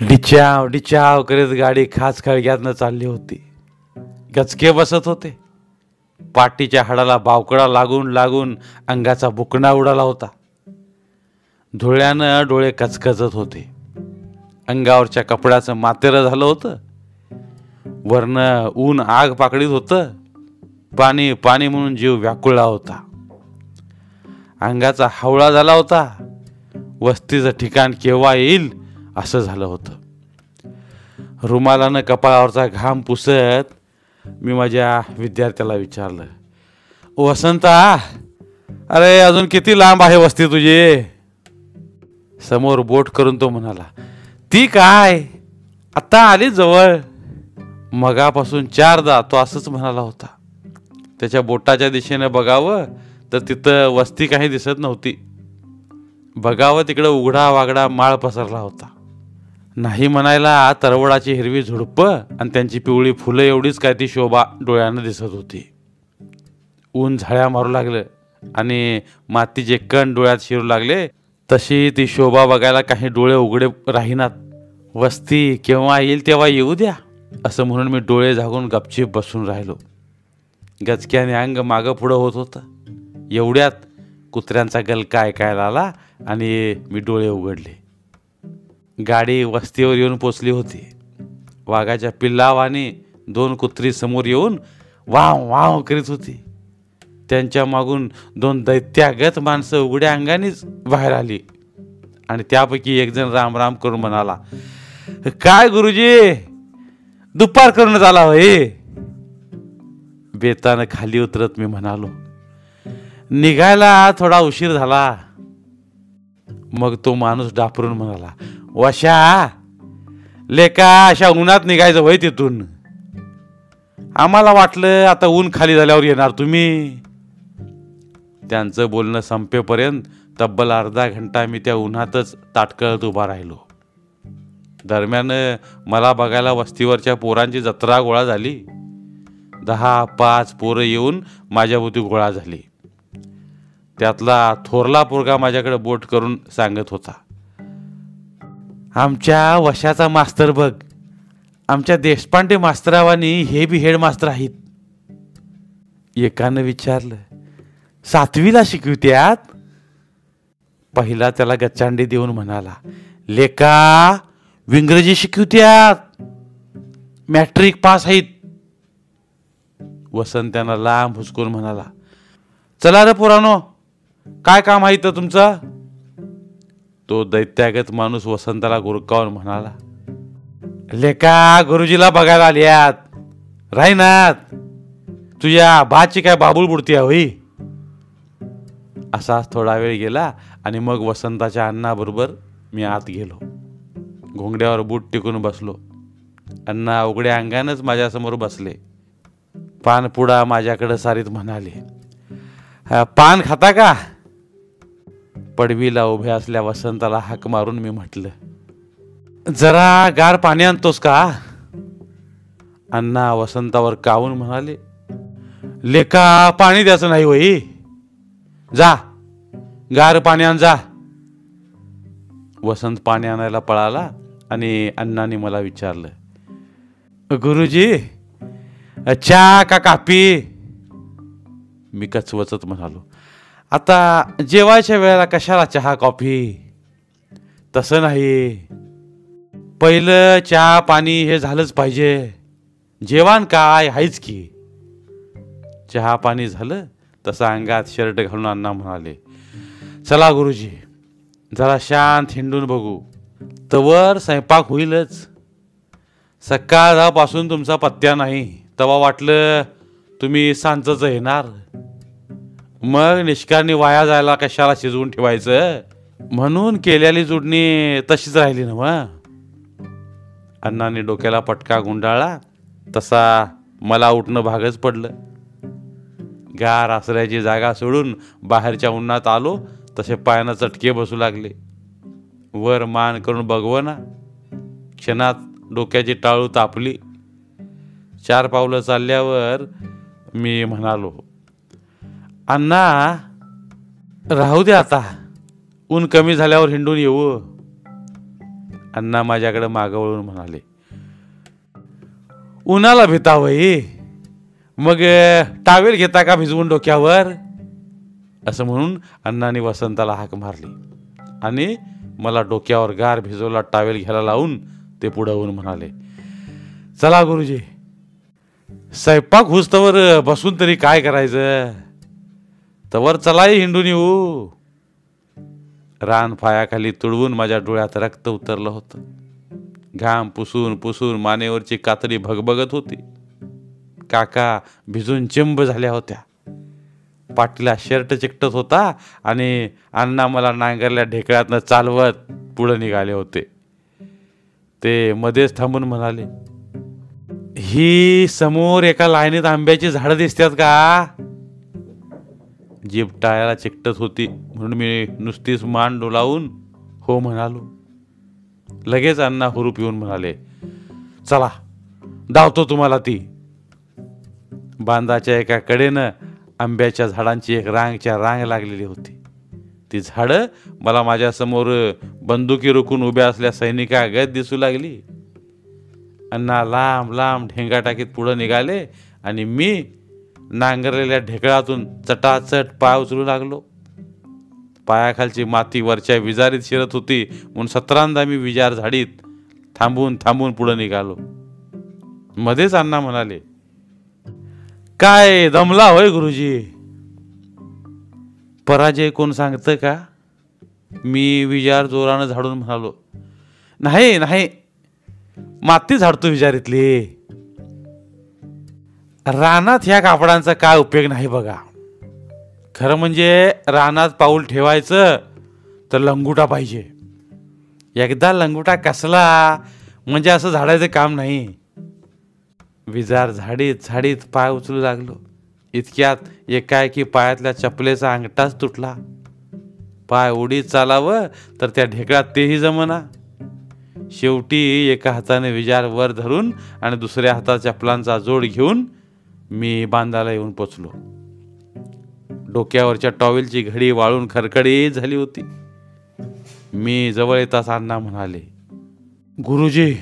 डिचाव डिचाव करीत गाडी खास खळग्यातनं चालली होती. गचके बसत होते. पाठीच्या हाडाला बावकडा लागून लागून अंगाचा बुकणा उडाला होता. धुळ्यानं डोळे कचकचत होते. अंगावरच्या कपड्याचं मातेरं झालं होतं. वरनं ऊन आग पाकडीत होतं. पाणी पाणी म्हणून जीव व्याकुळला होता. अंगाचा हावळा झाला होता. वस्तीचं ठिकाण केव्हा येईल? असं झालं होतं. रुमालानं कपाळावरचा घाम पुसत मी माझ्या विद्यार्थ्याला विचारलं वसंता अरे अजून किती लांब आहे वस्ती तुझी? समोर बोट करून तो म्हणाला ती काय? आता आली जवळ. मगापासून चारदा तो असंच म्हणाला होता त्याच्या बोटाच्या दिशेनं बघावं तर तिथं वस्ती काही दिसत नव्हती. बघावं तिकडं उघडा वागडा माळ पसरला होता. नाही म्हणायला तरवडाची हिरवी झुडपं आणि त्यांची पिवळी फुलं एवढीच काय ती शोभा डोळ्यानं दिसत होती. ऊन झाळ्या मारू लागलं आणि मातीचे कण डोळ्यात शिरू लागले तशी ती शोभा बघायला काही डोळे उघडे राहीनात. वस्ती केव्हा येईल तेव्हा येऊ द्या असं म्हणून मी डोळे झाकून गपचीप बसून राहिलो. गचक्याने अंग मागं पुढं होत होतं. एवढ्यात कुत्र्यांचा गलका ऐकायला आला आणि मी डोळे उघडले. गाडी वस्तीवर येऊन पोचली होती. वाघाच्या पिल्लावाने दोन कुत्री समोर येऊन वाव वाव करीत होती. त्यांच्या मागून दोन दैत्यागत माणसं उघड्या अंगानेच बाहेर आली. आणि त्यापैकी एकजण राम राम करून म्हणाला काय गुरुजी दुपार करूनच आला होय बेतानं खाली उतरत मी म्हणालो निघायला थोडा उशीर झाला. मग तो माणूस डापरून म्हणाला वशा लेका अशा उन्हात निघायचं वय तिथून. आम्हाला वाटलं आता ऊन खाली झाल्यावर येणार तुम्ही. त्यांचं बोलणं संपेपर्यंत तब्बल अर्धा घंटा मी त्या उन्हातच ताटकळत उभा राहिलो. दरम्यान मला बघायला वस्तीवरच्या पोरांची जत्रा गोळा झाली. दहा पाच पोरं येऊन माझ्याभोवती गोळा झाली. त्यातला थोरला पोरगा माझ्याकडे बोट करून सांगत होता. आमच्या वशाचा मास्तर बघ. आमच्या देशपांडे मास्तरावानी हे बी हेड मास्तर आहेत. एकानं विचारलं सातवीला शिकवित्यात पहिला त्याला गच्चांडी देऊन म्हणाला लेका विंग्रजी शिकवत्यात मॅट्रिक पास आहेत. वसंत त्यांना लांब हुसकून म्हणाला चला रे पुरानो काय काम आहे इथं तुमचं? तो दैत्यागत माणूस वसंताला गुरकावून म्हणाला लेका गुरुजीला बघायला आल्यात. राहीनात. तुझ्या भाची काय बाबूळ बुडती आहे होई. असाच थोडा वेळ गेला आणि मग वसंताच्या अण्णाबरोबर मी आत गेलो. घोंगड्यावर बूट टिकून बसलो. अण्णा उघड्या अंगानंच माझ्यासमोर बसले. पानपुडा माझ्याकडे सारीत म्हणाले पान खाता का? पडवीला उभ्या असल्या वसंताला हाक मारून मी म्हटलं जरा गार पाणी आणतोस का? अण्णा वसंतावर कावून म्हणाले लेका पाणी द्यायचं नाही होई. जा गार पाणी आण जा. वसंत पाणी आणायला पळाला आणि अण्णाने मला विचारलं गुरुजी चहा का कापी? मी कचवचत म्हणालो आता जेवायच्या वेळेला कशाला चहा कॉफी? तसं नाही. पहिलं चहा पाणी हे झालंच पाहिजे. जेवण काय आहेच की. चहा पाणी झालं तसं अंगात शर्ट घालून अण्णा म्हणाले चला गुरुजी जरा शांत हिंडून बघू. तवर स्वयंपाक होईलच. सकाळपासून तुमचा पत्त्या नाही. तेव्हा वाटलं तुम्ही सांचच येणार. मग निष्कारणी वाया जायला कशाला शिजवून ठेवायचं? म्हणून केलेली जुडणी तशीच राहिली ना मग अण्णाने डोक्याला पटका गुंडाळला तसा मला उठणं भागच पडलं. गार आसऱ्याची जागा सोडून बाहेरच्या उन्हात आलो तसे पायानं चटके बसू लागले. वर मान करून बघव ना क्षणात डोक्याची टाळू तापली. चार पावलं चालल्यावर मी म्हणालो अण्णा राहू दे आता. ऊन कमी झाल्यावर हिंडून येऊ. अण्णा माझ्याकडे मागवळून म्हणाले उन्हाला भितावई मग टावेल घेता का भिजवून डोक्यावर? असं म्हणून अण्णाने वसंताला हाक मारली आणि मला डोक्यावर गार भिजवला टावेल घ्यायला लावून ते पुढं होऊन म्हणाले चला गुरुजी स्वयंपाक हुस्तवर बसून तरी काय करायचं? तवर चलाही हिंडून येऊ. रान फायाखाली तुडवून माझ्या डोळ्यात रक्त उतरलं होतं. घाम पुसून पुसून मानेवरची कातडी भगभगत होती. काका भिजून चिंब झाल्या होत्या. पाटीला शर्ट चिकटत होता आणि अण्णा मला नांगरल्या ढेकळ्यातनं चालवत पुढे निघाले होते. ते मध्येच थांबून म्हणाले ही समोर एका लाईनीत आंब्याची झाडं दिसतात का? जीप टाळ्याला चिकटत होती. म्हणून मी नुसतीच मान डोलावून हो म्हणालो. लगेच अण्णा हुरूप येऊन म्हणाले चला धावतो तुम्हाला ती. बांधाच्या एका कडेनं आंब्याच्या झाडांची एक रांगच्या रांग लागलेली होती. ती झाडं मला माझ्यासमोर बंदुकी रोखून उभ्या असल्या सैनिकागत दिसू लागली. अण्णा लांब लांब ढेंगा टाकीत पुढं निघाले आणि मी नांगरलेल्या ढेकळातून चटाचट पाय उचलू लागलो. पायाखालची माती वरच्या विजारीत शिरत होती म्हणून सतरांदा मी विजार झाडीत थांबून थांबून पुढं निघालो. मध्येच अण्णा म्हणाले काय दमला होय गुरुजी? पराजय कोण सांगतं का? मी विजार जोरानं झाडून म्हणालो नाही नाही. माती झाडतो विजारीतली. रानात ह्या कापडांचा काय उपयोग नाही बघा. खरं म्हणजे रानात पाऊल ठेवायचं तर लंगुटा पाहिजे. एकदा लंगुटा कसला म्हणजे असं झाडायचं काम नाही. विजार झाडीत झाडीत पाय उचलू लागलो. इतक्यात एकाएकी पायातल्या चपलेचा अंगठाच तुटला. पाय उडीत चालावं तर त्या ढेकळात तेही जमना. शेवटी एका हाताने विजार वर धरून आणि दुसऱ्या हातात चपलांचा जोड घेऊन मी बांधाला येऊन पोचलो. डोक्यावरच्या टॉवेलची घडी वाळून खरखडीत झाली होती. मी जवळ येताच अण्णा म्हणाले गुरुजी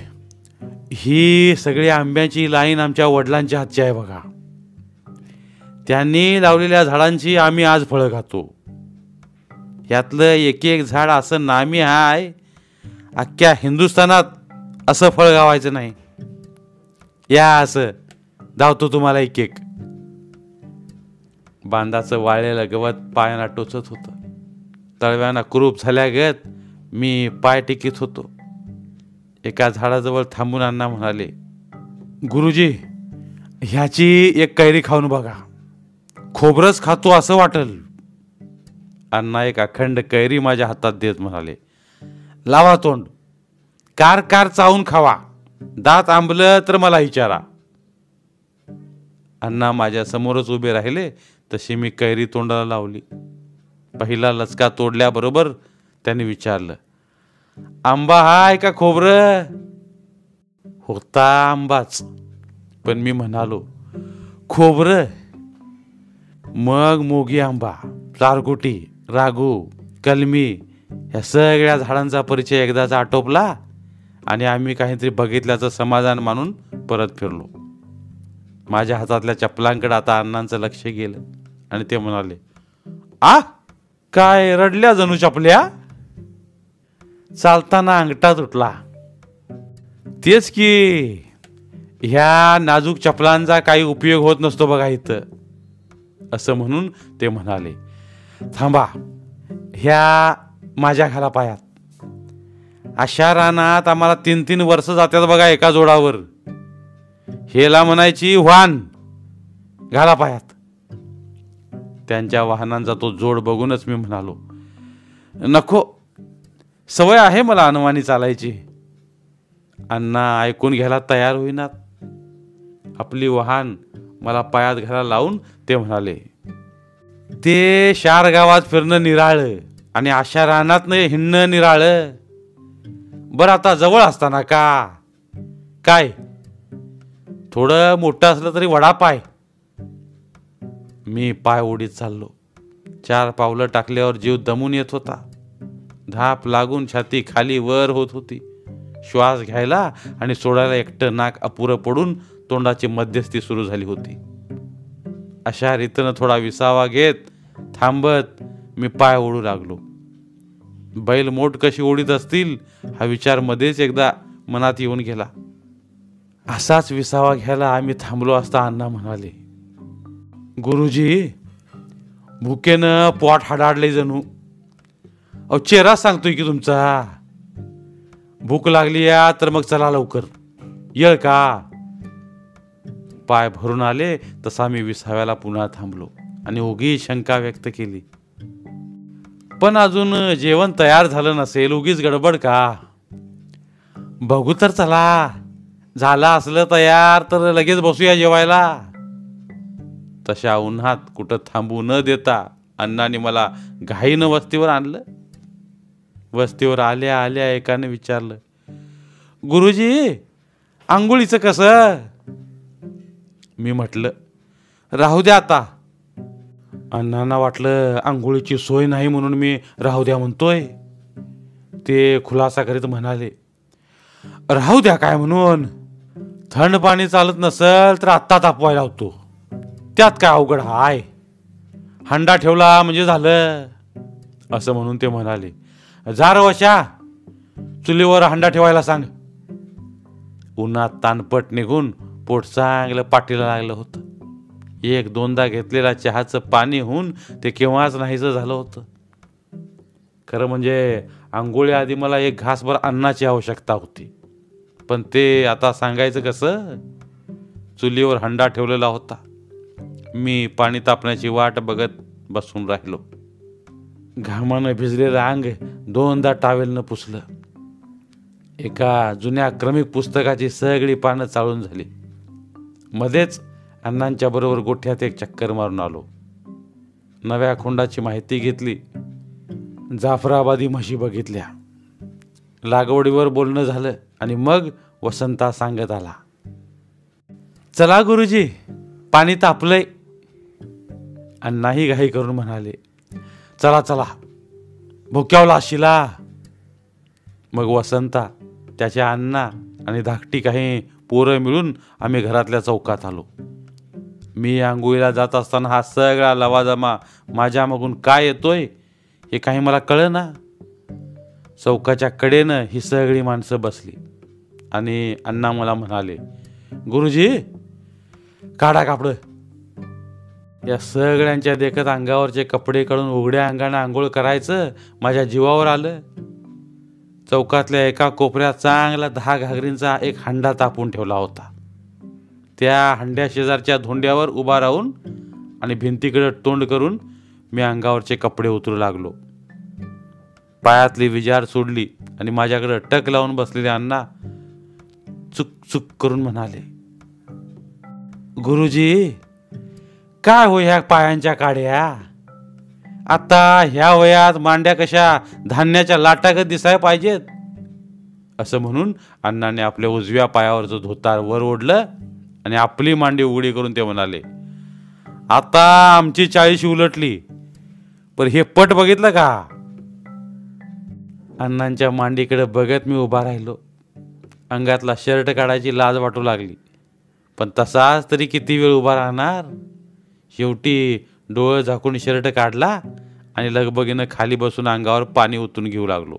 ही सगळी आंब्याची लाईन आमच्या वडिलांच्या हातची आहे बघा. त्यांनी लावलेल्या झाडांची आम्ही आज फळं खातो. यातलं एक एक झाड असं नामी आहे अख्ख्या हिंदुस्थानात असं फळ गावायचं नाही. या असं धावतो तुम्हाला एक एक. बांधाचं वाळलेलं गवत पायाला टोचत होतं. तळव्यांना कुरूप झाल्यागत मी पाय टिकीत होतो. एका झाडाजवळ थांबून अण्णा म्हणाले गुरुजी ह्याची एक कैरी खाऊन बघा. खोबरच खातो असं वाटल. अण्णा एक अखंड कैरी माझ्या हातात देत म्हणाले लावा तोंड. कार कार चावून खावा. दात आंबलं तर मला विचारा. अण्णा माझ्यासमोरच उभे राहिले तशी मी कैरी तोंडाला लावली. पहिला लचका तोडल्याबरोबर त्याने विचारलं आंबा हाय का खोबरं? होता आंबाच. पण मी म्हणालो खोबरं मग मोगी आंबा चारगोटी रागू कलमी ह्या सगळ्या झाडांचा परिचय एकदाचा आटोपला आणि आम्ही काहीतरी बघितल्याचं समाधान मानून परत फिरलो. माझ्या हातातल्या चपलांकडे आता अण्णांचं लक्ष गेलं. आणि ते म्हणाले आ? काय रडल्या जणू चपल्या? चालताना अंगठा तुटला. तेच की ह्या नाजूक चपलांचा काही उपयोग होत नसतो बघा इथं असं म्हणून ते म्हणाले. थांबा ह्या माझ्या घाला पायात अशा रानात आम्हाला तीन तीन वर्ष जातात बघा एका जोडावर. हेला म्हणायची वाहन घाला पायात. त्यांच्या वाहनांचा तो जोड बघूनच मी म्हणालो नको सवय आहे मला अनुमानी चालायची. अण्णा ऐकून घ्यायला तयार होईनात. आपली वाहन मला पायात घाला लावून ते म्हणाले ते शार गावात फिरणं निराळ आणि अशा रानात हिंडणं निराळ. बरं आता जवळ असताना का? काय? थोडं मोठं असलं तरी वडा पाय मी पाय ओढीत चाललो. चार पावलं टाकल्यावर जीव दमून येत होता. धाप लागून छाती खाली वर होत होती. श्वास घ्यायला आणि सोडायला एकटं नाक अपुरं पडून तोंडाची मध्यस्थी सुरू झाली होती. अशा रीतीनं थोडा विसावा घेत थांबत मी पाय ओढू लागलो. बैल मोठ कशी ओढीत असतील हा विचार मध्येच एकदा मनात येऊन गेला. असाच विसावा घ्यायला आम्ही थांबलो असता अण्णा म्हणाले गुरुजी भुकेनं पोट हाडाडले जणू. अहो चेहरा सांगतोय की तुमचा. भूक लागली या तर मग चला लवकर. येळ का? पाय भरून आले तसा मी विसाव्याला पुन्हा थांबलो आणि उगी शंका व्यक्त केली. पण अजून जेवण तयार झालं नसेल उगीच गडबड का? बघू तर चला. झालं असलं तयार तर लगेच बसूया जेवायला. तशा उन्हात कुठं थांबू न देता अण्णाने मला घाईनं वस्तीवर आणलं. वस्तीवर आल्या आल्या एकाने विचारलं गुरुजी आंघोळीचं कसं? मी म्हटलं राहू द्या आता. अण्णांना वाटलं आंघोळीची सोय नाही म्हणून मी राहू द्या म्हणतोय. ते खुलासा करीत म्हणाले राहू द्या काय म्हणून? थंड पाणी चालत नसेल तर आत्ता तापवायला होतो. त्यात काय अवघड हाय? हंडा ठेवला म्हणजे झालं असं म्हणून ते म्हणाले. जा वशा चुलीवर हंडा ठेवायला सांग. उन्हात तानपट निघून पोट चांगलं पाठीला लागलं होतं. एक दोनदा घेतलेला चहाचं पाणी होऊन ते केव्हाच नाहीचं झालं होतं. खरं म्हणजे आंघोळीआधी मला एक घासभर अन्नाची आवश्यकता होती. पण ते आता सांगायचं कसं? चुलीवर हंडा ठेवलेला होता. मी पाणी तापण्याची वाट बघत बसून राहिलो. घामानं भिजलेलं अंग दोनदा टावेलनं पुसलं. एका जुन्या क्रमिक पुस्तकाची सगळी पानं चाळून झाली. मध्येच अण्णांच्या बरोबर गोठ्यात एक चक्कर मारून आलो. नव्या खुंडाची माहिती घेतली. जाफराबादी म्हशी बघितल्या. लागवडीवर बोलणं झालं आणि मग वसंता सांगत आला. चला गुरुजी पाणी तापलंय. अण्णाही घाई करून म्हणाले चला चला भुक्यावला शिला मग वसंता त्याच्या अण्णा आणि धाकटी काही पोरं मिळून आम्ही घरातल्या चौकात आलो. मी आंघोळीला जात असताना हा सगळा लवाजमा माझ्या मागून काय येतोय हे काही मला कळ ना चौकाच्या कडेनं ही सगळी माणसं बसली. आणि अण्णा मला म्हणाले गुरुजी काढा कापड. या सगळ्यांच्या देखत अंगावरचे कपडे काढून उघड्या अंगाने आंघोळ करायचं माझ्या जीवावर आलं. चौकातल्या एका कोपऱ्यात चांगला दहा घागरींचा एक हंडा तापून ठेवला होता. त्या हंड्या शेजारच्या धोंड्यावर उभा राहून आणि भिंतीकडे तोंड करून मी अंगावरचे कपडे उतरू लागलो. पायातली विजार सोडली आणि माझ्याकडे टक लावून बसलेले अण्णा चुक चुक करून म्हणाले गुरुजी काय हो ह्या पायांच्या काड्या? आता ह्या वयात मांड्या कशा धान्याच्या लाटागत दिसाय पाहिजेत? असं म्हणून अण्णाने आपल्या उजव्या पायावरचं धोतार वर ओढलं आणि आपली मांडी उघडी करून ते म्हणाले आता आमची चाळीशी उलटली पण हे पट बघितलं का? अण्णांच्या मांडीकडे बघत मी उभा राहिलो. अंगातला शर्ट काढायची लाज वाटू लागली. पण तसाच तरी किती वेळ उभा राहणार? शेवटी डोळं झाकून शर्ट काढला आणि लगबगीनं खाली बसून अंगावर पाणी ओतून घेऊ लागलो.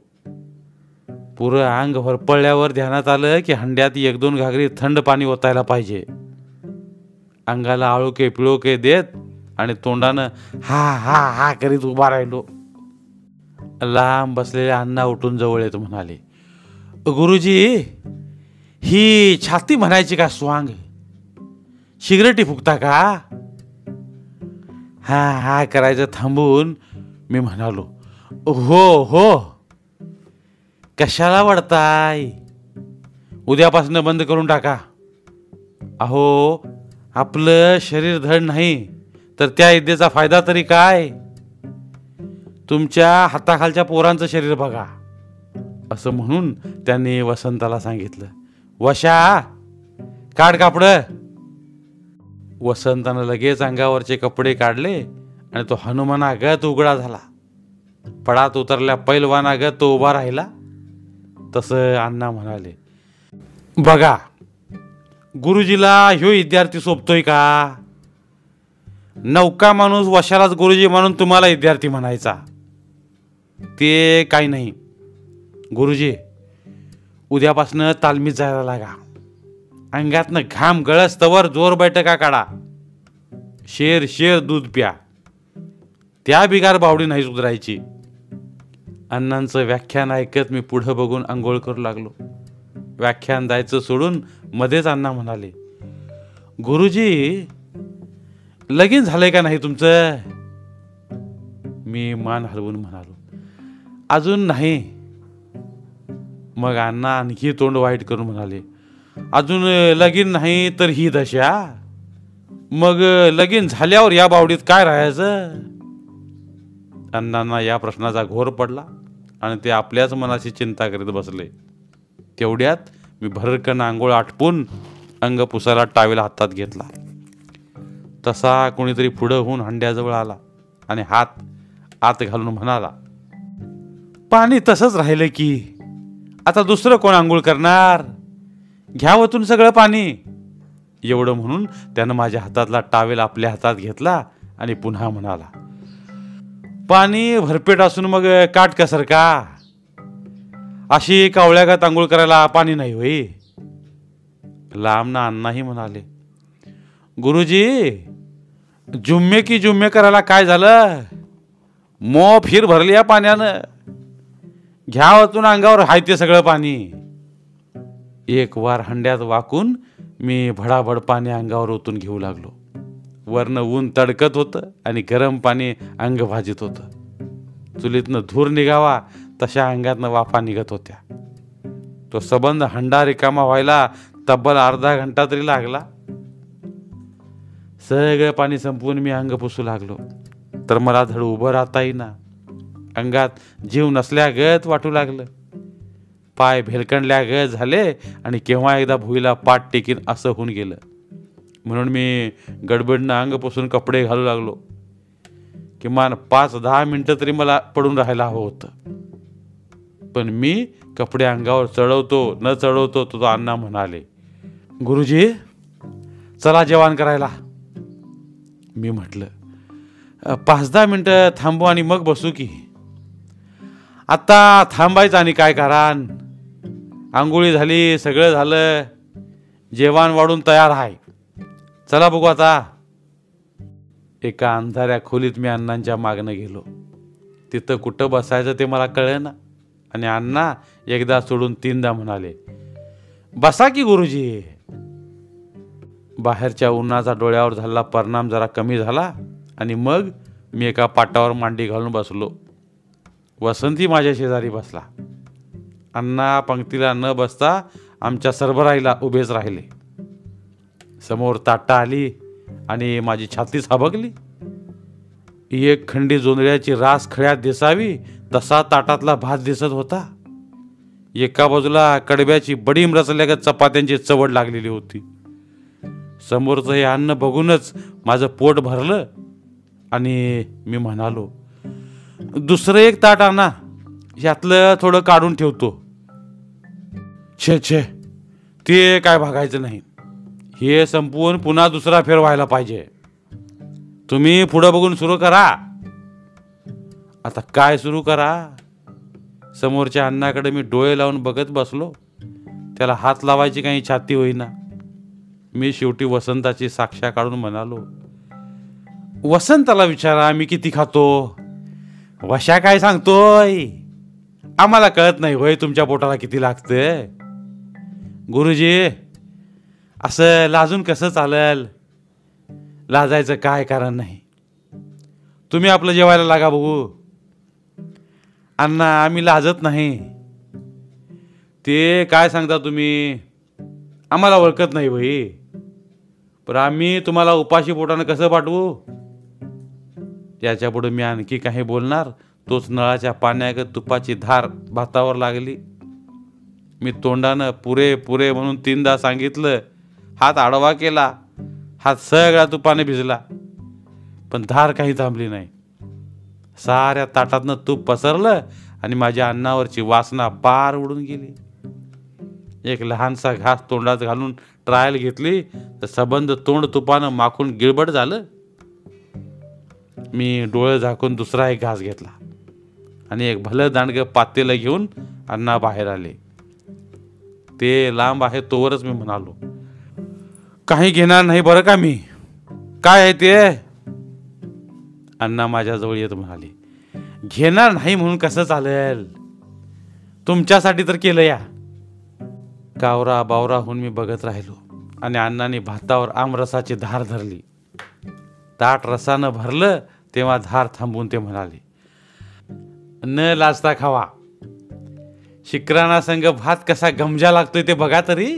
पुरं अंग होरपळल्यावर ध्यानात आलं की हंड्यात एक दोन घागरी थंड पाणी ओतायला पाहिजे. अंगाला आळुके पिळोके देत आणि तोंडानं हा हा हा करीत उभा राहिलो. लांब बसलेले अण्णा उठून जवळ येत म्हणाले गुरुजी ही छाती म्हणायची का स्वांग? सिगरेटी फुकता का? हा हा करायचं थांबून मी म्हणालो. हो हो. कशाला वाढताय उद्यापासून बंद करून टाका. अहो आपलं शरीर धड नाही तर त्या इद्देचा फायदा तरी काय? तुमच्या हाताखालच्या पोरांचं शरीर बघा. असं म्हणून त्यांनी वसंताला सांगितलं. वशा काढ कापड. वसंतानं लगेच अंगावरचे कपडे काढले आणि तो हनुमानागत उघडा झाला. पडात उतरल्या पैलवानागत तो उभा राहिला. तसं अण्णा म्हणाले बघा गुरुजीला ह्यो विद्यार्थी सोपतोय का? नौका माणूस वशालाच गुरुजी म्हणून तुम्हाला विद्यार्थी म्हणायचा. ते काही नाही. गुरुजी उद्यापासनं तालमीत जायला लागा. अंगातनं घाम गळस्तवर जोर बैठका काढा. शेर शेर दूध प्या. त्या बिगार बावडी नाही सुधरायची अण्णांचं व्याख्यान ऐकत मी पुढं बघून आंघोळ करू लागलो. व्याख्यान द्यायचं सोडून मध्येच अण्णा म्हणाले गुरुजी लगीन झालंय का नाही तुमचं? मी मान हलवून म्हणालो अजून नाही. मग अण्णा आणखी तोंड वाईट करून म्हणाले अजून लगीन नाही तर ही दशा. मग लगीन झाल्यावर या बावडीत काय राहायचं? अण्णांना या प्रश्नाचा घोर पडला आणि ते आपल्याच मनाची चिंता करीत बसले. तेवढ्यात मी भरकन आंघोळ आटपून अंग पुसायला टावेल हातात घेतला. तसा कोणीतरी पुढं होऊन हंड्याजवळ आला आणि हात आत घालून म्हणाला पाणी तसंच राहिलं की. आता दुसरं कोण आंघोळ करणार? घ्यावतून सगळं पाणी. एवढं म्हणून त्यानं माझ्या हातातला टावेल आपल्या हातात घेतला आणि पुन्हा म्हणाला पाणी भरपेट असून मग काट कसर का? अशी कावळ्यागात आंघोळ करायला पाणी नाही होई लांब ना अण्णाही म्हणाले गुरुजी जुम्मे की जुम्मे करायला काय झालं? मो फिर भरली या पाण्यानं. घ्या वाचून अंगावर हाय ते सगळं पाणी. एक वार हंड्यात वाकून मी भडाभड पाणी अंगावर ओतून घेऊ लागलो. वरनं ऊन तडकत होतं आणि गरम पाणी अंग भाजित होतं. चुलीतनं धूर निघावा तशा अंगातनं वाफा निघत होत्या. तो सबंध हंडा रिकामा व्हायला तब्बल अर्धा घंटा तरी लागला. सगळं पाणी संपवून मी अंग पुसू लागलो. तर मला धड उभं राहता येईना. अंगात जीव नसल्यागत वाटू लागलं. पाय भेलकंडल्यागत झाले आणि केव्हा एकदा भुईला पाठ टेकीन असं होऊन गेलं. म्हणून मी गडबडनं अंग पुसून कपडे घालू लागलो. किमान पाच दहा मिनटं तरी मला पडून राहायला हवं होतं. पण मी कपडे अंगावर चढवतो न चढवतो तो तो अण्णा म्हणाले गुरुजी चला जेवण करायला. मी म्हटलं पाच दहा मिनटं थांबू आणि मग बसू की. आत्ता थांबायचं आणि काय कारण आंघोळी झाली सगळं झालं. जेवण वाढून तयार आहे. चला बघू आता. एका अंधाऱ्या खोलीत मी अण्णांच्या मागणं गेलो. तिथं कुठं बसायचं ते मला कळलं ना आणि अण्णा एकदा सोडून तीनदा म्हणाले बसा की गुरुजी. बाहेरच्या उन्हाचा डोळ्यावर झालेला परिणाम जरा कमी झाला आणि मग मी एका पाटावर मांडी घालून बसलो. वसंती माझ्या शेजारी बसला. अण्णा पंक्तीला न बसता आमच्या सरबराईला उभेच राहिले. समोर ताटा आली आणि माझी छातीच हबकली एक खंडी जोंधळ्याची रास खळ्यात दिसावी तसा ताटातला भात दिसत होता. एका बाजूला कडब्याची बडीम रचल्यागत चपात्यांची चवड लागलेली होती. समोरचं हे अन्न बघूनच माझं पोट भरलं आणि मी म्हणालो दुसरं एक ताट आणा. यातलं थोडं काढून ठेवतो. छे छे. ते काय भागायचं नाही. हे संपवून पुन्हा दुसरा फेर व्हायला पाहिजे. तुम्ही पुढं बघून सुरू करा. आता काय सुरू करा? समोरच्या अण्णाकडे मी डोळे लावून बघत बसलो. त्याला हात लावायची काही छाती होईना. मी शेवटी वसंताची साक्षा काढून म्हणालो वसंताला विचारा मी किती खातो? वशा काय सांगतोय? आम्हाला कळत नाही होय तुमच्या पोटाला किती लागतंय? गुरुजी असं लाजून कसं चालेल? लाजायचं काय कारण नाही? तुम्ही आपलं जेवायला लागा बघू. अण्णा आम्ही लाजत नाही. ते काय सांगता तुम्ही? आम्हाला ओळखत नाही भाई पण आम्ही तुम्हाला उपाशी पोटानं कसं पाठवू? याच्यापुढं मी आणखी काही बोलणार. तोच नळाच्या पाण्यागत तुपाची धार भातावर लागली. मी तोंडानं पुरे पुरे म्हणून तीनदा सांगितलं. हात आडवा केला. हात सगळा तुपाने भिजला. पण धार काही थांबली नाही. साऱ्या ताटातनं तूप पसरलं आणि माझ्या अन्नावरची वासना पार उडून गेली. एक लहानसा घास तोंडात घालून ट्रायल घेतली तर सबंध तोंड तुपानं माखून गिळबट झालं. मी डोळे झाकून दुसरा एक घास घेतला. आणि एक भलं दांडगं पातेलं घेऊन अण्णा बाहेर आले. ते लांब आहे तोवरच मी म्हणालो काही घेणार नाही बरं का मी? काय आहे ते? अण्णा माझ्याजवळ येत म्हणाले घेणार नाही म्हणून कसं चालेल? तुमच्यासाठी तर केलं या. कावरा बावरा होऊन मी बघत राहिलो आणि अण्णाने भातावर आमरसाची धार धरली. ताट रसानं भरलं तेव्हा धार थांबून ते म्हणाले न लाजता खावा. शिकराना संग भात कसा गमजा लागतोय ते बघा तरी.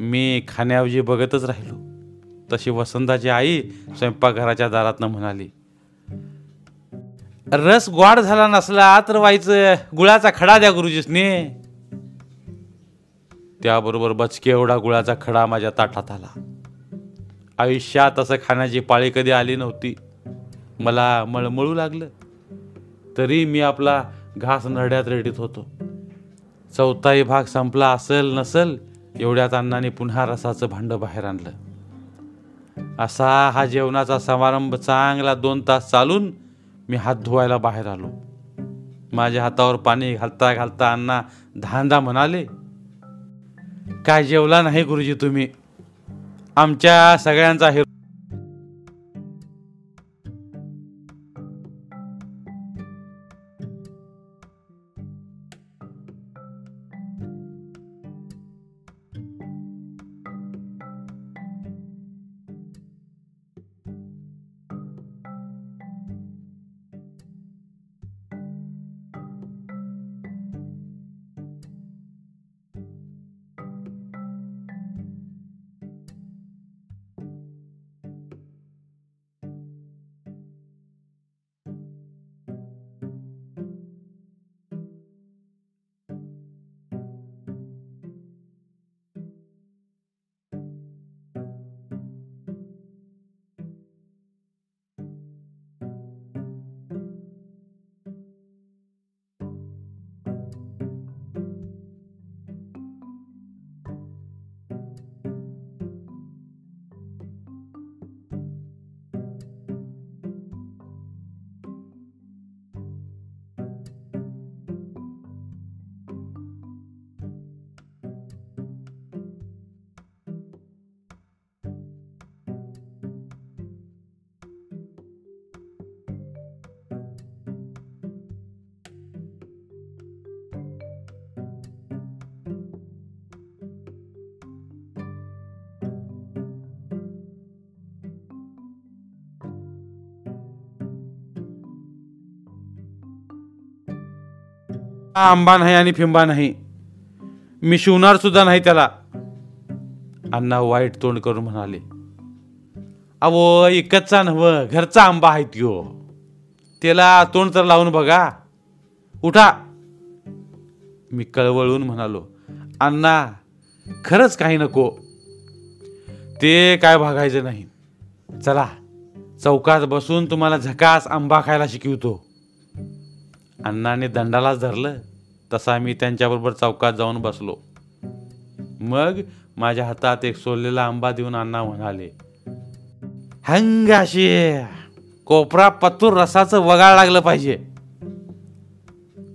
मी खाण्याऐवजी बघतच राहिलो. तशी वसंताची आई स्वयंपाकघराच्या दारातनं म्हणाली रस गोड झाला नसला तर व्हायचं गुळाचा खडा द्या गुरुजीसने. त्याबरोबर बचके एवढा गुळाचा खडा माझ्या ताटात आला. आयुष्यात असं खाण्याची पाळी कधी आली नव्हती. मला मळमळू लागलं. तरी मी आपला घास नरड्यात रेडीत होतो. चौथाही भाग संपला असेल नसल एवढ्यात अण्णाने पुन्हा रसाचं भांडं बाहेर आणलं. असा हा जेवणाचा समारंभ चांगला दोन तास चालून मी हात धुवायला बाहेर आलो. माझ्या हातावर पाणी घालता घालता अण्णा धांदा म्हणाले काय जेवला नाही गुरुजी तुम्ही? आमच्या सगळ्यांचा हे आंबा नाही आणि फिंबा नाही. मी शिवणार सुद्धा नाही त्याला. अण्णा वाईट तोंड करून म्हणाले अवो इकतचा नव घरचा आंबा आहे त्यो. त्याला तोंड तर लावून बघा. उठा. मी कळवळून म्हणालो अण्णा खरंच काही नको. ते काय भागायचं नाही. चला चौकात बसून तुम्हाला झकास आंबा खायला शिकवतो. अण्णाने दंडालाच धरलं. तसा मी त्यांच्याबरोबर चौकात जाऊन बसलो. मग माझ्या हातात एक सोललेला आंबा देऊन अण्णा म्हणाले हंगाशी कोपरा पत्तूर रसाचं वगाळ लागलं पाहिजे.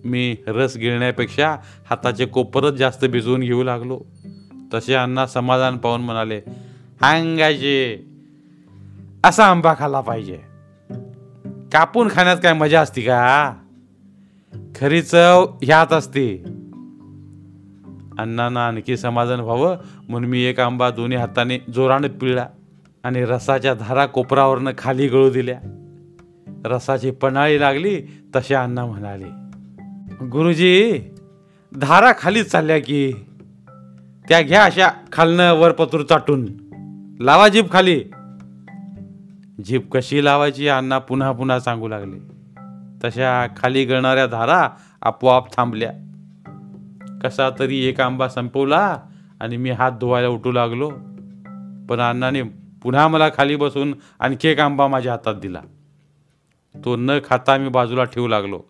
मी रस गिळण्यापेक्षा हाताचे कोपरच जास्त भिजवून घेऊ लागलो. तसे अण्णा समाधान पाहून म्हणाले हंगाशी असा आंबा खाल्ला पाहिजे. कापून खाण्यात काय मजा असती का? खरी चव ह्यात असते. अण्णांना आणखी समाधान व्हावं म्हणून मी एक आंबा दोन्ही हाताने जोराने पिळला आणि रसाच्या धारा कोपरावरनं खाली गळू दिल्या. रसाची पणाळी लागली तसे अण्णा म्हणाले गुरुजी धारा खालीच चालल्या की त्या घ्या अशा खालनं वरपत्र चाटून. लावा जीप खाली. जीप कशी लावायची अण्णा पुन्हा पुन्हा सांगू लागले. तशा खाली गळणाऱ्या धारा आपोआप थांबल्या. कसा तरी एक आंबा संपवला आणि मी हात धुवायला उठू लागलो. पण अण्णाने पुन्हा मला खाली बसून आणखी एक आंबा माझ्या हातात दिला. तो न खाता मी बाजूला ठेवू लागलो.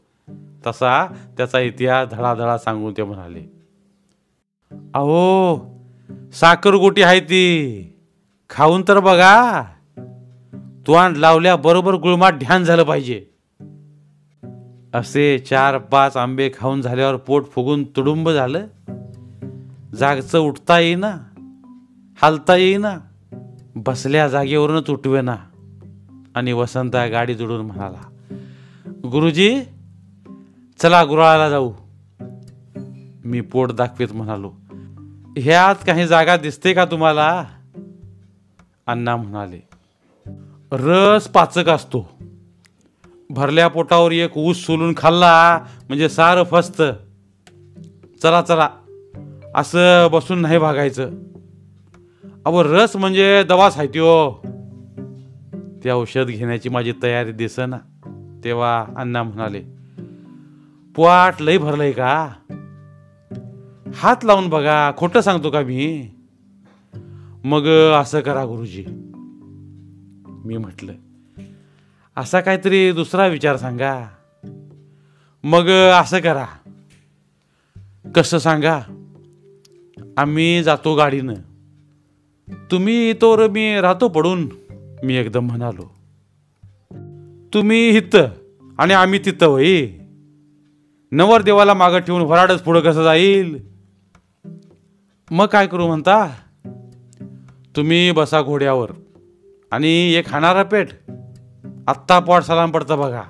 तसा त्याचा इतिहास धडाधडा सांगून ते म्हणाले अहो साखर गोटी आहे ती. खाऊन तर बघा. तुआण लावल्या बरोबर गुळमाट ध्यान झालं पाहिजे. असे चार पाच आंबे खाऊन झाल्यावर पोट फुगून तुडुंब झालं. जागचं उठता येईना हालता येईना बसल्या जागेवरूनच उठवेना. आणि वसंता गाडी जोडून म्हणाला गुरुजी चला गुराळाला जाऊ. मी पोट दाखवीत म्हणालो ह्यात काही जागा दिसते का तुम्हाला? अण्णा म्हणाले रस पाचक असतो. भरल्या पोटावर एक ऊस सोलून खाल्ला म्हणजे सारं फस्त. चला चला. असं बसून नाही भागायचं. अहो रस म्हणजे दवा आहे त्यो. ते औषध घेण्याची माझी तयारी दिसेना तेव्हा अण्णा म्हणाले पोट लई भरलंय का? हात लावून बघा खोटं सांगतो का मी? मग असं करा गुरुजी. मी म्हटलं असा काहीतरी दुसरा विचार सांगा. मग असं करा. कसं सांगा? आम्ही जातो गाडीनं. तुम्ही तोवर मी राहतो पडून मी एकदम म्हणालो. तुम्ही इथं आणि आम्ही तिथं होई नवरदेवाला मागं ठेवून वराडच पुढं कसं जाईल? मग काय करू म्हणता? तुम्ही बसा घोड्यावर आणि एक खाणारा पेट. आत्ता पॉट सलाम पडतं बघा.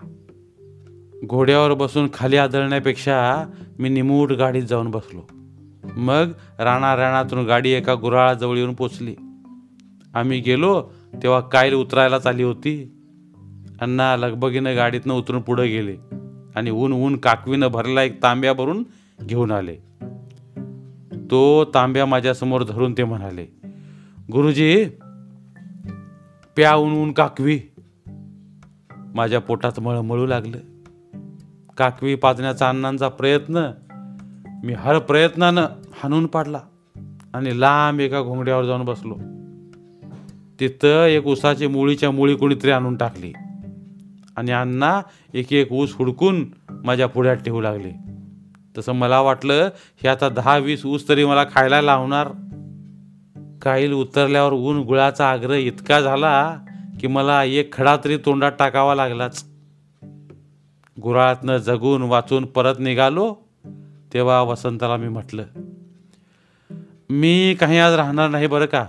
घोड्यावर बसून खाली आदळण्यापेक्षा मी निमूट गाडीत जाऊन बसलो. मग राणा राणातून गाडी एका गुराळाजवळ येऊन पोचली. आम्ही गेलो तेव्हा कायल उतरायला चाली होती. अण्णा लगबगीनं गाडीतनं उतरून पुढे गेले आणि ऊन ऊन काकवीनं भरला एक तांब्या भरून घेऊन आले. तो तांब्या माझ्यासमोर धरून ते म्हणाले गुरुजी प्या ऊन ऊन काकवी. माझ्या पोटात मळमळू लागलं. काकवी पाजण्याचा अण्णांचा प्रयत्न मी हर प्रयत्नानं हाणून पाडला आणि लांब एका घोंगड्यावर जाऊन बसलो. तिथं एक उसाची मुळीच्या मुळी कोणीतरी आणून टाकली आणि अण्णा एक एक ऊस हुडकून माझ्या पुढ्यात ठेवू लागले. तसं मला वाटलं हे आता दहा वीस ऊस तरी मला खायला लावणार. काईल उतरल्यावर ऊन गुळाचा आग्रह इतका झाला की मला एक खडा तरी तोंडात टाकावा लागलाच. गुराळातनं जगून वाचून परत निघालो तेव्हा वसंताला मी म्हटलं मी काही आज राहणार नाही बरं का?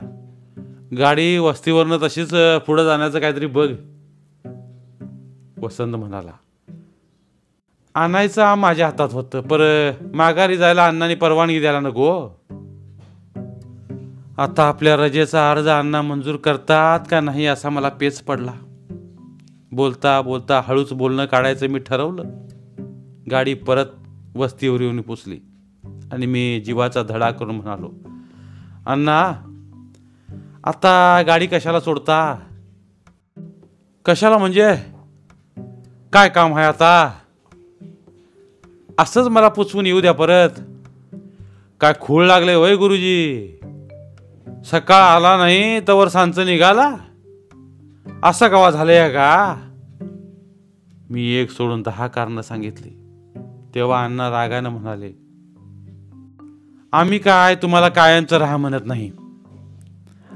गाडी वस्तीवरनं तशीच पुढं जाण्याचं काहीतरी बघ. वसंत म्हणाला आणायचं माझ्या हातात होतं पर माघारी जायला अण्णांनी परवानगी द्यायला नको हो. आता आपल्या रजेचा अर्ज अण्णा मंजूर करतात का नाही असा मला पेच पडला. बोलता बोलता हळूच बोलणं काढायचं मी ठरवलं. गाडी परत वस्तीवर येऊन पोचली आणि मी जीवाचा धडा करून म्हणालो अण्णा आता गाडी कशाला सोडता? कशाला म्हणजे? काय काम आहे आता? असंच मला पुचवून येऊ द्या परत. काय खूळ लागले वय गुरुजी? सकाळ आला नाही तवर सांचं निघाला? असं कवा झालंय का? मी एक सोडून दहा कारणं सांगितली. तेव्हा अण्णा रागानं म्हणाले आम्ही काय? तुम्हाला कायमचं राहा म्हणत नाही.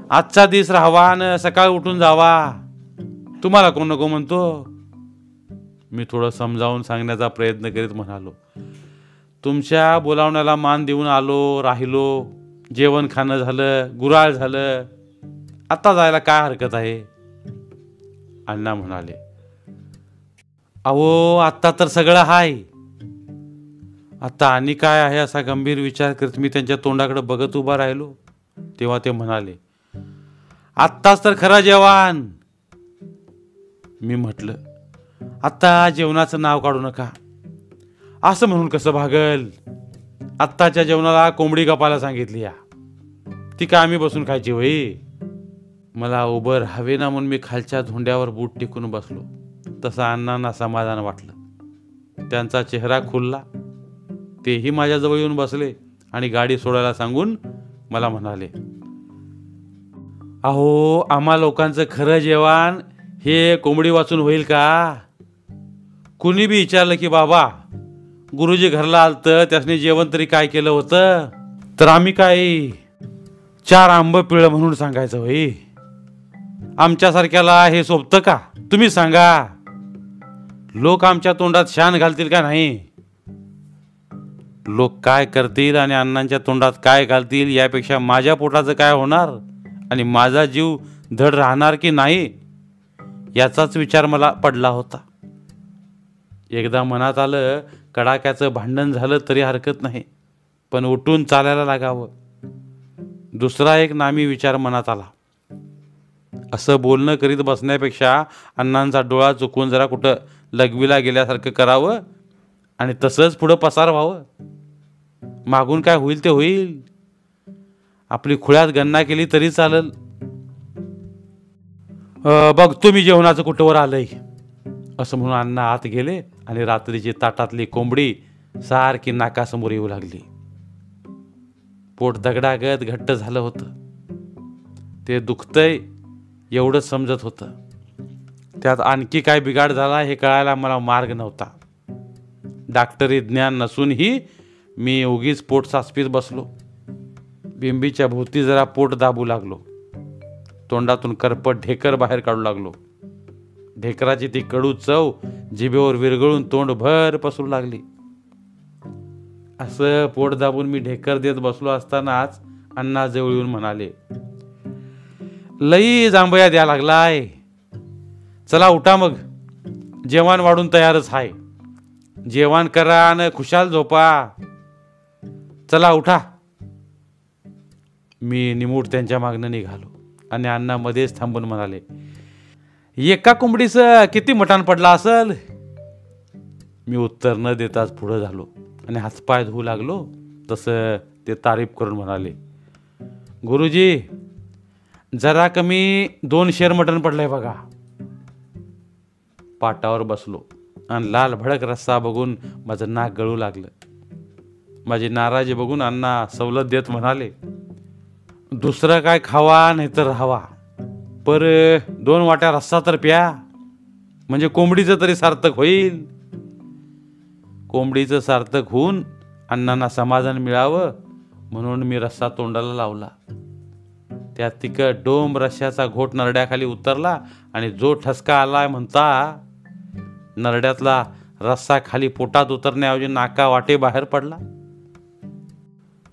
आजचा दिस राहावा न सकाळ उठून जावा. तुम्हाला कोण नको म्हणतो? मी थोडं समजावून सांगण्याचा प्रयत्न करीत म्हणालो तुमच्या बोलावण्याला मान देऊन आलो राहिलो. जेवण खाणं झालं गुराळ झालं. आत्ता जायला काय हरकत आहे? अण्णा म्हणाले अहो आत्ता तर सगळं हाय. आत्ता आणि काय आहे असा गंभीर विचार करत मी त्यांच्या तोंडाकडे बघत उभा राहिलो. तेव्हा ते म्हणाले आत्ताच तर खरा जेवण. मी म्हटलं आत्ता जेवणाचं नाव काढू नका. असं म्हणून कसं भागल? आत्ताच्या जेवणाला कोंबडी गपाला सांगितली या. ती का आम्ही बसून खायची होई? मला उभं राहावे ना म्हणून मी खालच्या धोंड्यावर बूट टिकून बसलो. तसं अण्णांना समाधान वाटलं. त्यांचा चेहरा खुलला. तेही माझ्याजवळ येऊन बसले आणि गाडी सोडायला सांगून मला म्हणाले अहो आम्हा लोकांचं खरं जेवण हे कोंबडी वाचून होईल का? कुणी बी विचारलं की बाबा गुरुजी घरला आलतं त्यासनी जेवण तरी काय केलं होतं? तर आम्ही काय चार आंब पिळं म्हणून सांगायचं होई आमच्यासारख्याला हे सोबतं का? तुम्ही सांगा. लोक आमच्या तोंडात शान घालतील का नाही? लोक काय करतील आणि अण्णांच्या तोंडात काय घालतील यापेक्षा माझ्या पोटाचं काय होणार? आणि माझा जीव धड राहणार की नाही? याचाच विचार मला पडला होता. एकदा मनात आलं कडाक्याचं भांडण झालं तरी हरकत नाही. पण उठून चालायला लागावं. दुसरा एक नामी विचार मनात आला. असं बोलणं करीत बसण्यापेक्षा अण्णांचा डोळा चुकून जरा कुठं लघवीला गेल्यासारखं करावं आणि तसंच पुढं पसार व्हावं. मागून काय होईल ते होईल. आपली खुळ्यात गणना केली तरी चालेल. बघतो मी जेवणाचं कुठंवर आलंय? असं म्हणून अण्णा आत गेले आणि रात्रीची ताटातली कोंबडी सारखी नाकासमोर येऊ लागली. पोट दगडागत घट्ट झालं होतं. ते दुखतंय एवढंच समजत होतं. त्यात आणखी काय बिघाड झाला हे कळायला मला मार्ग नव्हता. डॉक्टरी ज्ञान नसूनही मी उगीच पोट साचपीत बसलो. बिंबीच्या भोवती जरा पोट दाबू लागलो. तोंडातून करपट ढेकर बाहेर काढू लागलो. ढेकराची ती कडू चव जिभेवर विरघळून तोंड भर पसरू लागली. असं पोट दाबून मी ढेकर देत बसलो असतानाच अण्णा जवळ येऊन म्हणाले लई जांभया द्या लागलाय. चला उठा मग. जेवण वाढून तयारच आहे जेवण करा आणि खुशाल झोपा. चला उठा. मी निमूट त्यांच्या मागणं निघालो आणि अण्णा मध्येच थांबून म्हणाले एका कोंबडीचं किती मटाण पडला असल? मी उत्तर न देताच पुढं झालो. आणि हातपाय धुवू लागलो तसं ते तारीफ करून म्हणाले गुरुजी जरा कमी दोन शेर मटण पडलंय बघा. पाटावर बसलो आणि लाल भडक रस्सा बघून माझं नाक गळू लागलं. माझी नाराजी बघून अण्णा सवलत देत म्हणाले दुसरं काय खावा नाही तर राहावा पर दोन वाट्या रस्सा तर प्या म्हणजे कोंबडीचं तरी सार्थक होईल. कोंबडीचं सार्थक होऊन अण्णांना समाधान मिळावं म्हणून मी रस्सा तोंडाला लावला. त्या तिकट डोंब रश्याचा घोट नरड्याखाली उतरला आणि जो ठसका आला म्हणता नरड्यातला रस्सा खाली पोटात उतरण्याऐवजी नाका वाटे बाहेर पडला.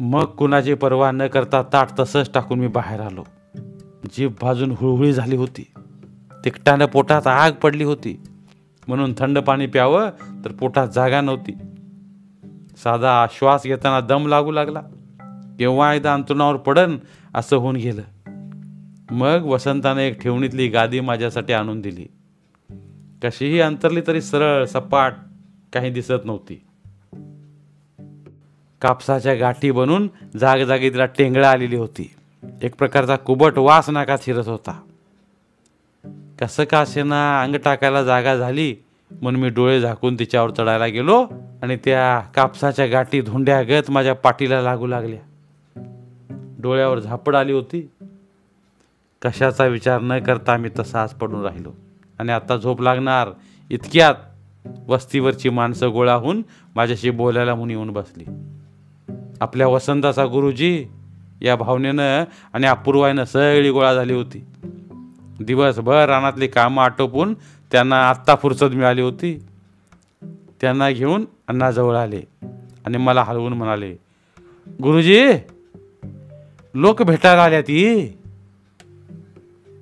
मग कुणाची पर्वा न करता ताट तसंच टाकून मी बाहेर आलो. जीभ भाजून हुळहुळी झाली होती. तिकटानं पोटात आग पडली होती. म्हणून थंड पाणी प्यावं तर पोटात जागा नव्हती. साधा श्वास घेताना दम लागू लागला. केव्हा एकदा अंतरुणावर पडन असं होऊन गेलं. मग वसंताने एक ठेवणीतली गादी माझ्यासाठी आणून दिली. कशीही अंतरली तरी सरळ सपाट काही दिसत नव्हती. कापसाच्या गाठी बनून जागजागी तिला टेंगळा आलेली होती. एक प्रकारचा कुबट वास नाका शिरत होता. कसं का असेना अंग टाकायला जागा झाली? म्हणून मी डोळे झाकून तिच्यावर चढायला गेलो आणि त्या कापसाच्या गाठी धोंड्यागत माझ्या पाठीला लागू लागल्या. डोळ्यावर झापड आली होती. कशाचा विचार न करता मी तसाच पडून राहिलो. आणि आता झोप लागणार. इतक्यात वस्तीवरची माणसं गोळा होऊन माझ्याशी बोलायला म्हणून येऊन बसली. आपल्या वसंताचा गुरुजी या भावनेनं आणि अपूर्वाईनं सगळी गोळा झाली होती. दिवसभर रानातली कामं आटोपून त्यांना आत्ता फुरसत मिळाली होती. त्यांना घेऊन अण्णाजवळ आले आणि मला हलवून म्हणाले गुरुजी लोक भेटायला आल्या ती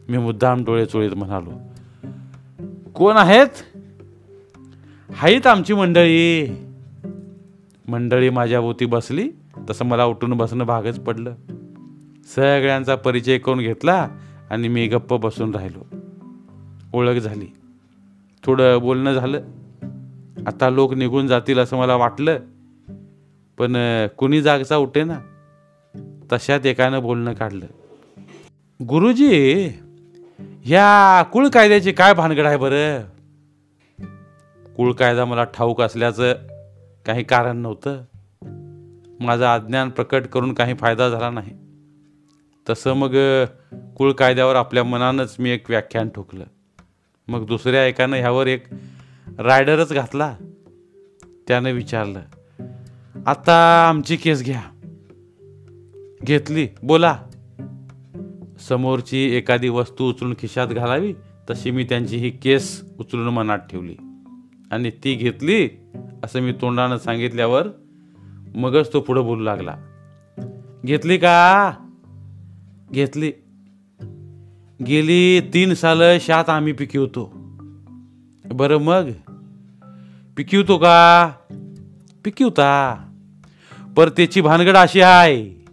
मी मुद्दाम डोळे चोळीत म्हणालो कोण आहेत? हाईत आमची मंडळी. मंडळी माझ्या भोवती बसली तसं मला उठून बसणं भागच पडलं. सगळ्यांचा परिचय करून घेतला आणि मी गप्प बसून राहिलो. ओळख झाली. थोडं बोलणं झालं. आता लोक निघून जातील असं मला वाटलं. पण कुणी जागचा उठे ना तशात एकानं बोलणं काढलं. गुरुजी ह्या कुळ कायद्याची काय भानगड आहे बरं? कुळ कायदा मला ठाऊक असल्याचं काही कारण नव्हतं. माझं अज्ञान प्रकट करून काही फायदा झाला नाही. तसं मग कुळ कायद्यावर आपल्या मनानंच मी एक व्याख्यान ठोकलं. मग दुसऱ्या एकानं ह्यावर एक रायडरच घातला. त्यानं विचारलं आता आमची केस घ्या. घेतली. बोला. समोरची एखादी वस्तू उचलून खिशात घालावी तशी मी त्यांची ही केस उचलून मनात ठेवली. आणि ती घेतली? असं मी तोंडानं सांगितल्यावर मगच तो पुढं बोलू लागला. घेतली का? घेतली. गेली तीन सालं शात आम्ही पिकवतो. बरं मग? पिकवतो का? पिकवता. पर त्याची भानगड अशी आहे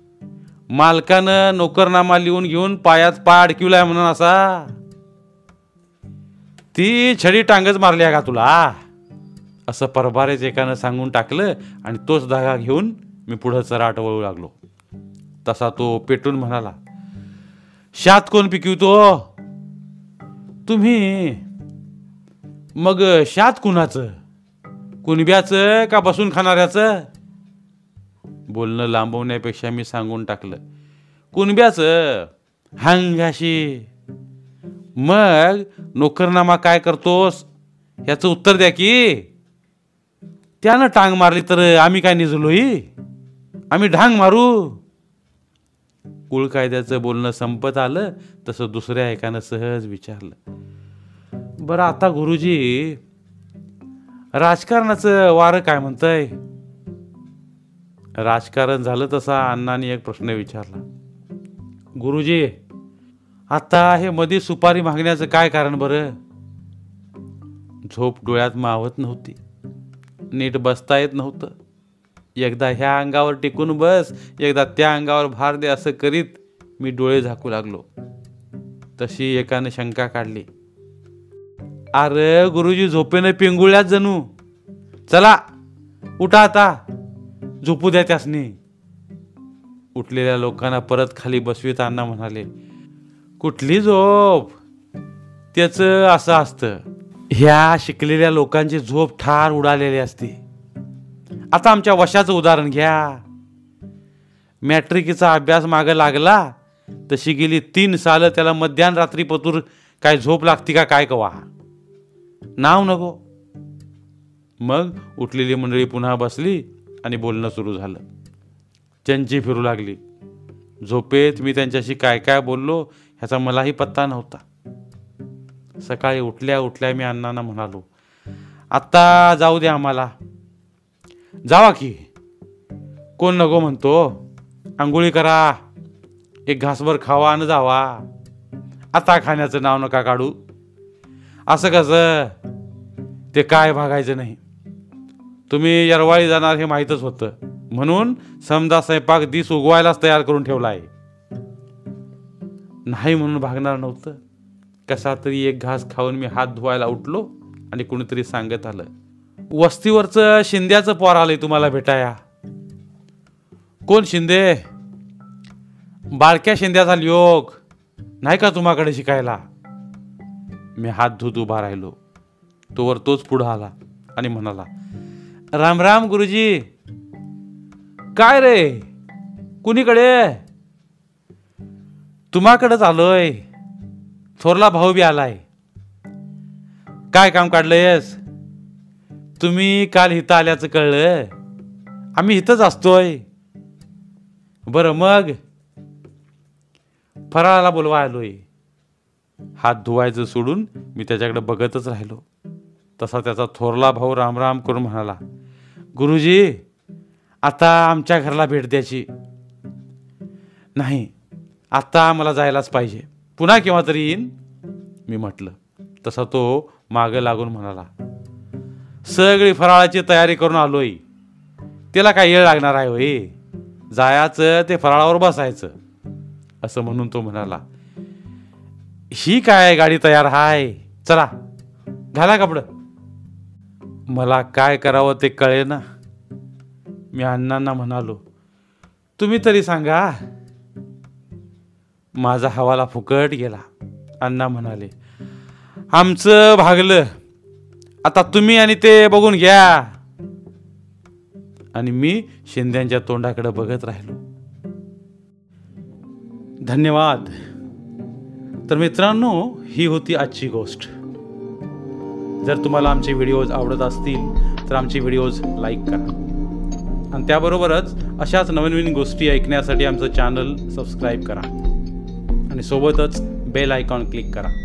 मालकानं नोकरनामा लिहून घेऊन पायात पाय अडकिवलाय म्हणून असा. ती छडी टांगच मारली आहे का तुला? असं परभारेच एकानं सांगून टाकलं आणि तोच धागा घेऊन मी पुढं चराट वळू लागलो. तसा तो पेटून म्हणाला शात कोण पिकवतो? तुम्ही. मग शात कुणाचं? कुणब्याचं का बसून खाणाऱ्याचं? बोलणं लांबवण्यापेक्षा मी सांगून टाकलं. कुणब्याचं हांगाशी. मग नोकरनामा काय करतोस? याचं उत्तर द्या की. त्यानं टांग मारली तर आम्ही काय निजलोही आम्ही ढांग मारू? कुळ कायद्याचं बोलणं संपत आलं तसं दुसऱ्या एकानं सहज विचारलं. बरं आता गुरुजी राजकारणाचं वारं काय म्हणतंय? राजकारण झालं तसा अण्णांनी एक प्रश्न विचारला. गुरुजी आता हे मध्ये सुपारी मागण्याचं काय कारण बरं? झोप डोळ्यात मावत नव्हती. नीट बसता येत नव्हतं. एकदा ह्या अंगावर टिकून बस एकदा त्या अंगावर भार दे असं करीत मी डोळे झाकू लागलो. तशी एकानं शंका काढली. अरे गुरुजी झोपेनं पिंगुळ्यात जणू. चला उठा आता. झोपू द्या त्यासनी. उठलेल्या लोकांना परत खाली बसवीत अण्णा म्हणाले कुठली झोप? त्याचं असं असतं. ह्या शिकलेल्या लोकांची झोप ठार उडालेली असते. आता आमच्या वशाचं उदाहरण घ्या. मॅट्रिकीचा अभ्यास मागं लागला तशी गेली तीन सालं त्याला मध्यान रात्री पतूर काय झोप लागती का काय कवा? नाव नको. मग उठलेली मंडळी पुन्हा बसली आणि बोलणं सुरू झालं. चंची फिरू लागली. झोपेत मी त्यांच्याशी काय काय बोललो ह्याचा मलाही पत्ता नव्हता. सकाळी उठल्या उठल्या मी अण्णांना म्हणालो आत्ता जाऊ द्या आम्हाला. जावा की. कोण नको म्हणतो? आंघोळी करा. एक घासभर खावा आणि जावा. आता खाण्याचं नाव नका काढू. असं कसं? ते काय भागायचं नाही. तुम्ही यरवाळी जाणार हे माहीतच होतं. म्हणून समजा स्वयंपाक दिस उगवायलाच तयार करून ठेवला आहे नाही म्हणून भागणार नव्हतं. कसा तरी एक घास खाऊन मी हात धुवायला उठलो आणि कुणीतरी सांगत आलं. वस्तीवरचं शिंद्याचं पोर आलंय तुम्हाला भेटाया. कोण शिंदे? बाळक्या शिंद्याचा योग नाही का तुम्हाकडे शिकायला? मी हात धुत उभा राहिलो. तोवर तोच पुढं आला आणि म्हणाला राम राम गुरुजी. काय रे? कुणीकडे? तुम्हाकडंच आलोय. थोरला भाऊ बी आलाय. काय काम काढलंयस? तुम्ही काल इथं आल्याचं कळलं? आम्ही इथंच असतोय. बरं मग? फराळाला बोलवा आलोय. हात धुवायचं सोडून मी त्याच्याकडे बघतच राहिलो. तसा त्याचा थोरला भाऊ रामराम करून म्हणाला गुरुजी आता आमच्या घराला भेट द्यायची. नाही आता मला जायलाच पाहिजे. पुन्हा केव्हा तरी येईन? मी म्हटलं. तसा तो मागं लागून म्हणाला सगळी फराळाची तयारी करून आलोय. त्याला काय येळ लागणार आहे होय? जायचं ते फराळावर बसायचं. असं म्हणून तो म्हणाला ही काय गाडी तयार हाय? चला घाला कपडं. मला काय करावं ते कळे ना. मी अण्णांना म्हणालो तुम्ही तरी सांगा. माझा हवाला फुकट गेला. अण्णा म्हणाले आमचं भागलं. आता तुम्ही आणि ते बघून घ्या. आणि मी शिंद्यांच्या तोंडाकडे बघत राहिलो. धन्यवाद. तर मित्रांनो ही होती आजची गोष्ट. जर तुम्हाला आमचे व्हिडिओज आवडत असतील तर आमचे व्हिडिओज लाईक करा. आणि त्याबरोबरच अशाच नवीन नवीन गोष्टी ऐकण्यासाठी आमचं चॅनल सबस्क्राईब करा. आणि सोबतच बेल आयकॉन क्लिक करा.